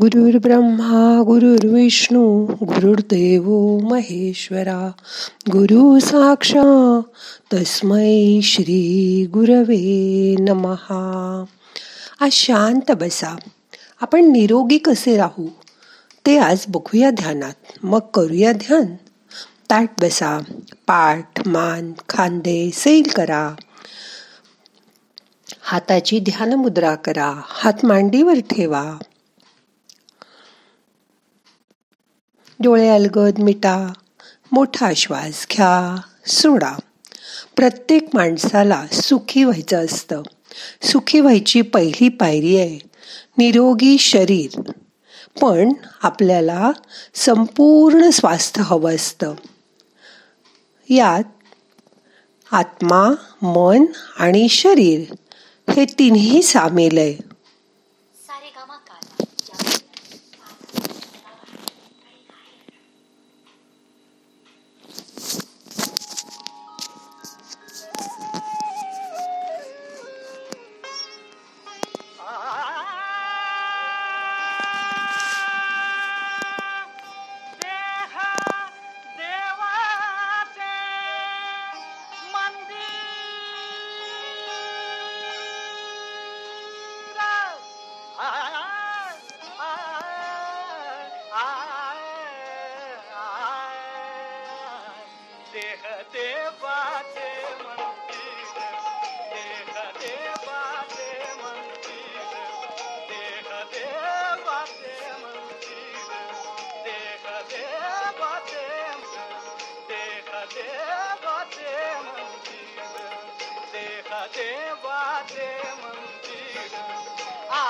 गुरुर् ब्रह्मा गुरुर्विष्णू गुरुर्देव महेश्वरा गुरु साक्षा तस्मै श्री गुरवे नमहा. आज शांत बसा. आपण निरोगी कसे राहू? ते आज बघूया ध्यानात. मग करूया ध्यान. ताट बसा. पाठ मान खांदे सैल करा. हाताची ध्यान मुद्रा करा. हात मांडीवर ठेवा. डोळे अलगद मिटा मोठा श्वास घ्या सोडा. प्रत्येक माणसाला सुखी व्हायचं असतं. सुखी व्हायची पहिली पायरी आहे निरोगी शरीर. पण आपल्याला संपूर्ण स्वास्थ्य हवं असतं. यात आत्मा मन आणि शरीर हे तिन्ही सामील आहे.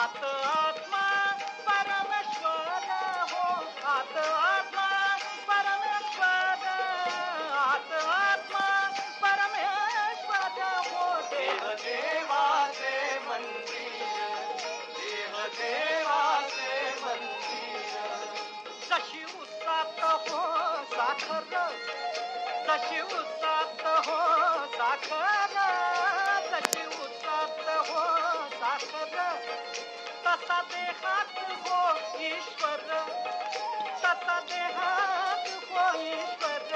आत आत्मा परमेश्वर हो. आत आत्मा परमेश्वर आत आत्मा परमेश्वर हो. देव देवाचे मंदिर देव देवाचे मंदिर. जशी हो साखर. तशी हो साखर. तसा देहात हो ईश्वर. तसा देहात हो ईश्वर.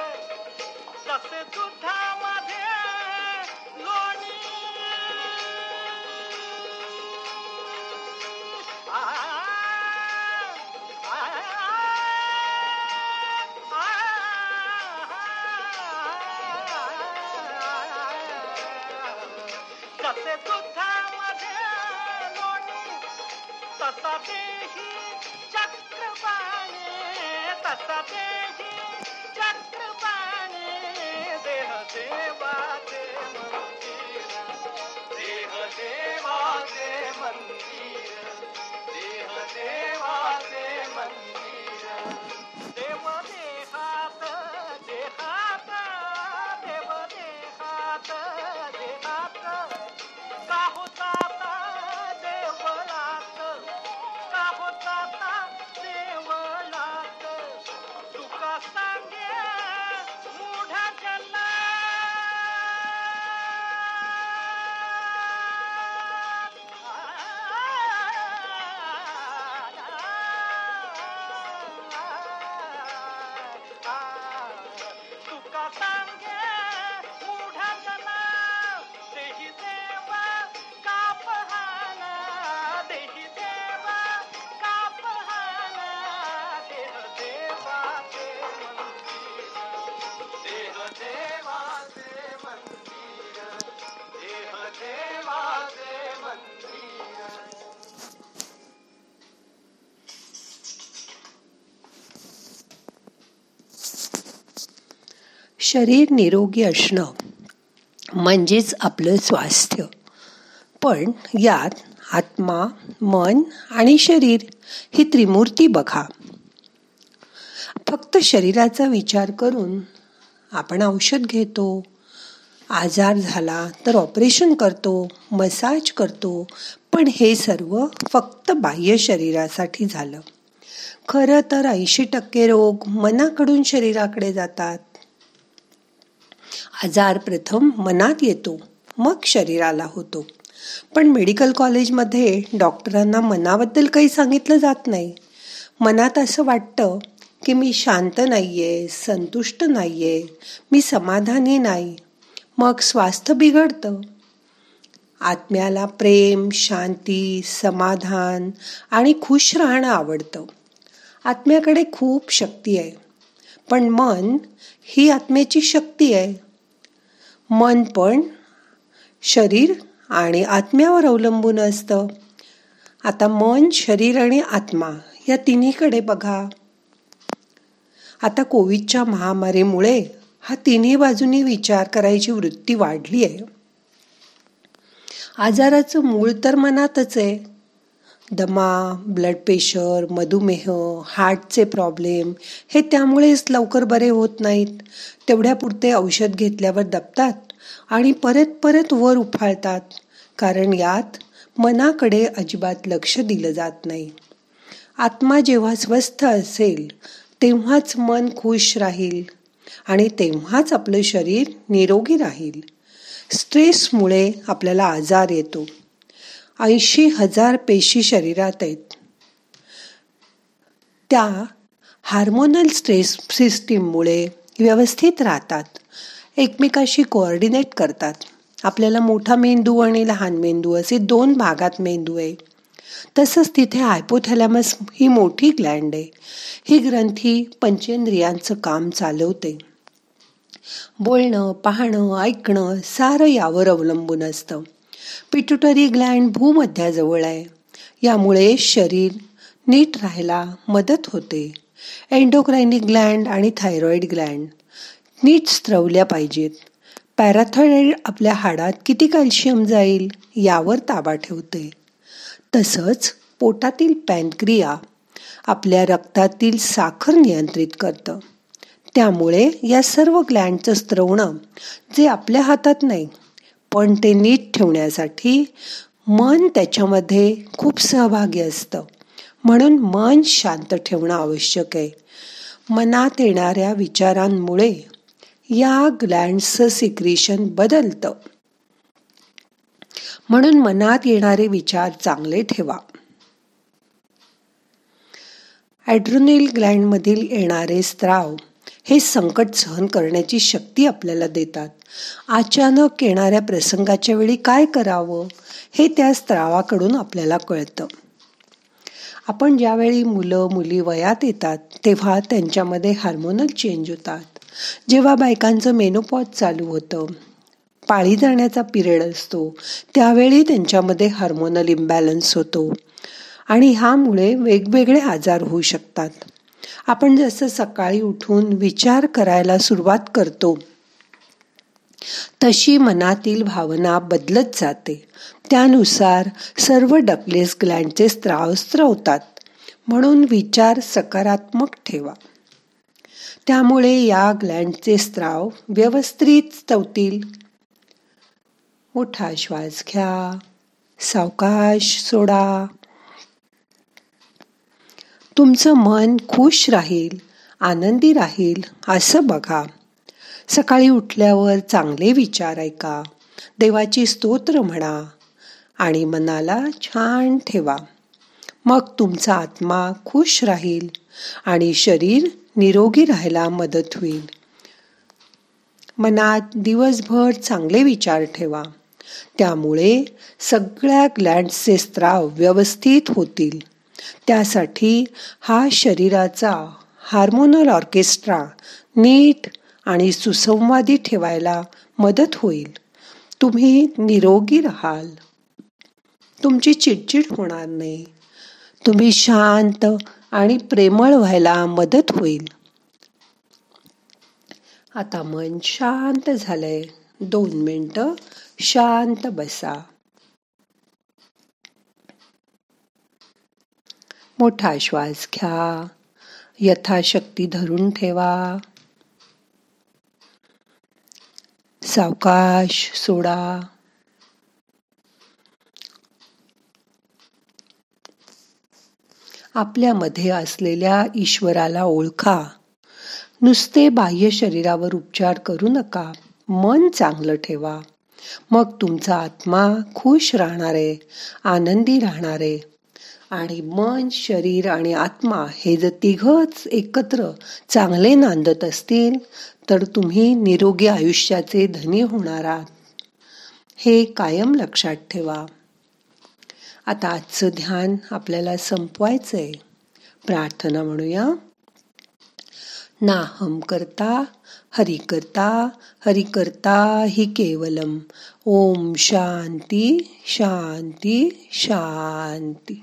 जसे सुद्धा लोणी तसा देही चक्रपाणे तसा देही चक्रपाणी देह देवाचे शरीर निरोगी असणं म्हणजेच आपलं स्वास्थ्य. पण यात आत्मा मन आणि शरीर ही त्रिमूर्ती बघा. फक्त शरीराचा विचार करून आपण औषध घेतो आजार झाला तर ऑपरेशन करतो मसाज करतो पण हे सर्व फक्त बाह्य शरीरासाठी झालं. खरं तर ऐंशी टक्के रोग मनाकडून शरीराकडे जातात. आजार प्रथम मनात येतो मग शरीराला होतो. पण मेडिकल कॉलेजमध्ये डॉक्टरांना मनाबद्दल काही सांगितलं जात नाही. मनात असं वाटतं की मी शांत नाही आहे संतुष्ट नाही आहे मी समाधानी नाही. मग स्वास्थ्य बिघडतं. आत्म्याला प्रेम शांती समाधान आणि खुश राहणं आवडतं. आत्म्याकडे खूप शक्ती आहे. पण मन ही आत्म्याची शक्ती आहे. मन पण शरीर आणि आत्म्यावर अवलंबून असतं. आता मन शरीर आणि आत्मा या तिन्हीकडे बघा. आता कोविडच्या महामारीमुळे हा तिन्ही बाजूनी विचार करायची वृत्ती वाढली आहे आजाराचं मूळ तर मनातच आहे दमा ब्लड प्रेशर मधुमेह हार्टचे प्रॉब्लेम हे त्यामुळेच लवकर बरे होत नाहीत. तेवढ्यापुरते औषध घेतल्यावर दबतात आणि परत परत वर उफाळतात कारण यात मनाकडे अजिबात लक्ष दिलं जात नाही. आत्मा जेव्हा स्वस्थ असेल तेव्हाच मन खुश राहील आणि तेव्हाच आपलं शरीर निरोगी राहील. स्ट्रेसमुळे आपल्याला आजार येतो. ऐंशी हजार पेशी शरीरात आहेत. त्या हार्मोनल स्ट्रेस सिस्टीममुळे व्यवस्थित राहतात. एकमेकाशी कोऑर्डिनेट करतात. आपल्याला मोठा मेंदू आणि लहान मेंदू असे दोन भागात मेंदू आहे. तसंच तिथे हायपोथॅलॅमस ही मोठी ग्लँड आहे. ही ग्रंथी पंचेंद्रियांचं काम चालवते. बोलणं पाहणं ऐकणं सारं यावर अवलंबून असतं. पिट्युटरी ग्लँड भूमध्याजवळ आहे. यामुळे शरीर नीट राहायला मदत होते. एन्डोक्रायनिक ग्लँड आणि थायरॉइड ग्लँड नीट स्त्रवल्या पाहिजेत. पॅराथॉइड आपल्या हाडात किती कॅल्शियम जाईल यावर ताबा ठेवते. तसंच पोटातील पॅनक्रिया आपल्या रक्तातील साखर नियंत्रित करतं. त्यामुळे या सर्व ग्लँडचं स्त्रवणं जे आपल्या हातात नाही पण ते नीट ठेवण्यासाठी मन त्याच्यामध्ये खूप सहभागी असतं. म्हणून मन शांत ठेवणं आवश्यक आहे. मनात येणाऱ्या विचारांमुळे या ग्लँडचं सिक्रिशन बदलतं. म्हणून मनात येणारे विचार चांगले ठेवा. ॲड्रोनिल ग्लँडमधील येणारे स्त्राव हे संकट सहन करण्याची शक्ती आपल्याला देतात. अचानक येणाऱ्या प्रसंगाच्या वेळी काय करावं? हे त्या स्त्रावाकडून आपल्याला कळतं. आपण ज्यावेळी मुलं मुली वयात येतात तेव्हा त्यांच्यामध्ये हार्मोनल चेंज होतात. जेव्हा बायकांचं मेनोपॉज चालू होतं पाळी जाण्याचा पिरियड असतो त्यावेळी त्यांच्यामध्ये हार्मोनल इम्बॅलन्स होतो. आणि ह्यामुळे वेगवेगळे आजार होऊ शकतात. आपण जसं सकाळी उठून विचार करायला सुरुवात करतो तशी मनातील भावना बदलत जाते. त्यानुसार सर्व डकलेस ग्लँडचे स्त्राव स्त्रवतात म्हणून विचार सकारात्मक ठेवा. त्यामुळे या ग्लँडचे स्त्राव व्यवस्थित स्तवतील मोठा श्वास घ्या. सावकाश सोडा. तुमचं मन खुश राहील आनंदी राहील असं बघा. सकाळी उठल्यावर चांगले विचार ऐका. देवाची स्तोत्र म्हणा आणि मनाला छान ठेवा. मग तुमचा आत्मा खुश राहील आणि शरीर निरोगी राहायला मदत होईल. मनात दिवसभर चांगले विचार ठेवा. त्यामुळे सगळ्या ग्लँडचे स्त्राव व्यवस्थित होतील. त्यासाठी हा शरीराचा हार्मोनल ऑर्केस्ट्रा नीट आणि सुसंवादी ठेवायला मदत होईल. तुम्ही निरोगी राहाल. तुमची चिडचिड होणार नाही. तुम्ही शांत आणि प्रेमळ व्हायला मदत होईल. आता मन शांत झालंय. दोन मिनटं शांत बसा. मोठा श्वास घ्या. यथाशक्ती धरून ठेवा. सावकाश सोडा. आपल्यामध्ये असलेल्या ईश्वराला ओळखा. नुसते बाह्य शरीरावर उपचार करू नका. मन चांगलं ठेवा. मग तुमचा आत्मा खुश राहणार आहे आनंदी राहणार आहे आणि मन शरीर आणि आत्मा हे जर तिघच एकत्र चांगले नांदत असतील तर तुम्ही निरोगी आयुष्याचे धनी होणार आहात. हे कायम लक्षात ठेवा. आता आजचं ध्यान आपल्याला संपवायचंय. प्रार्थना म्हणूया. नाहम करता हरि करता हरि करता हि केवलम. ओम शांती शांती शांती.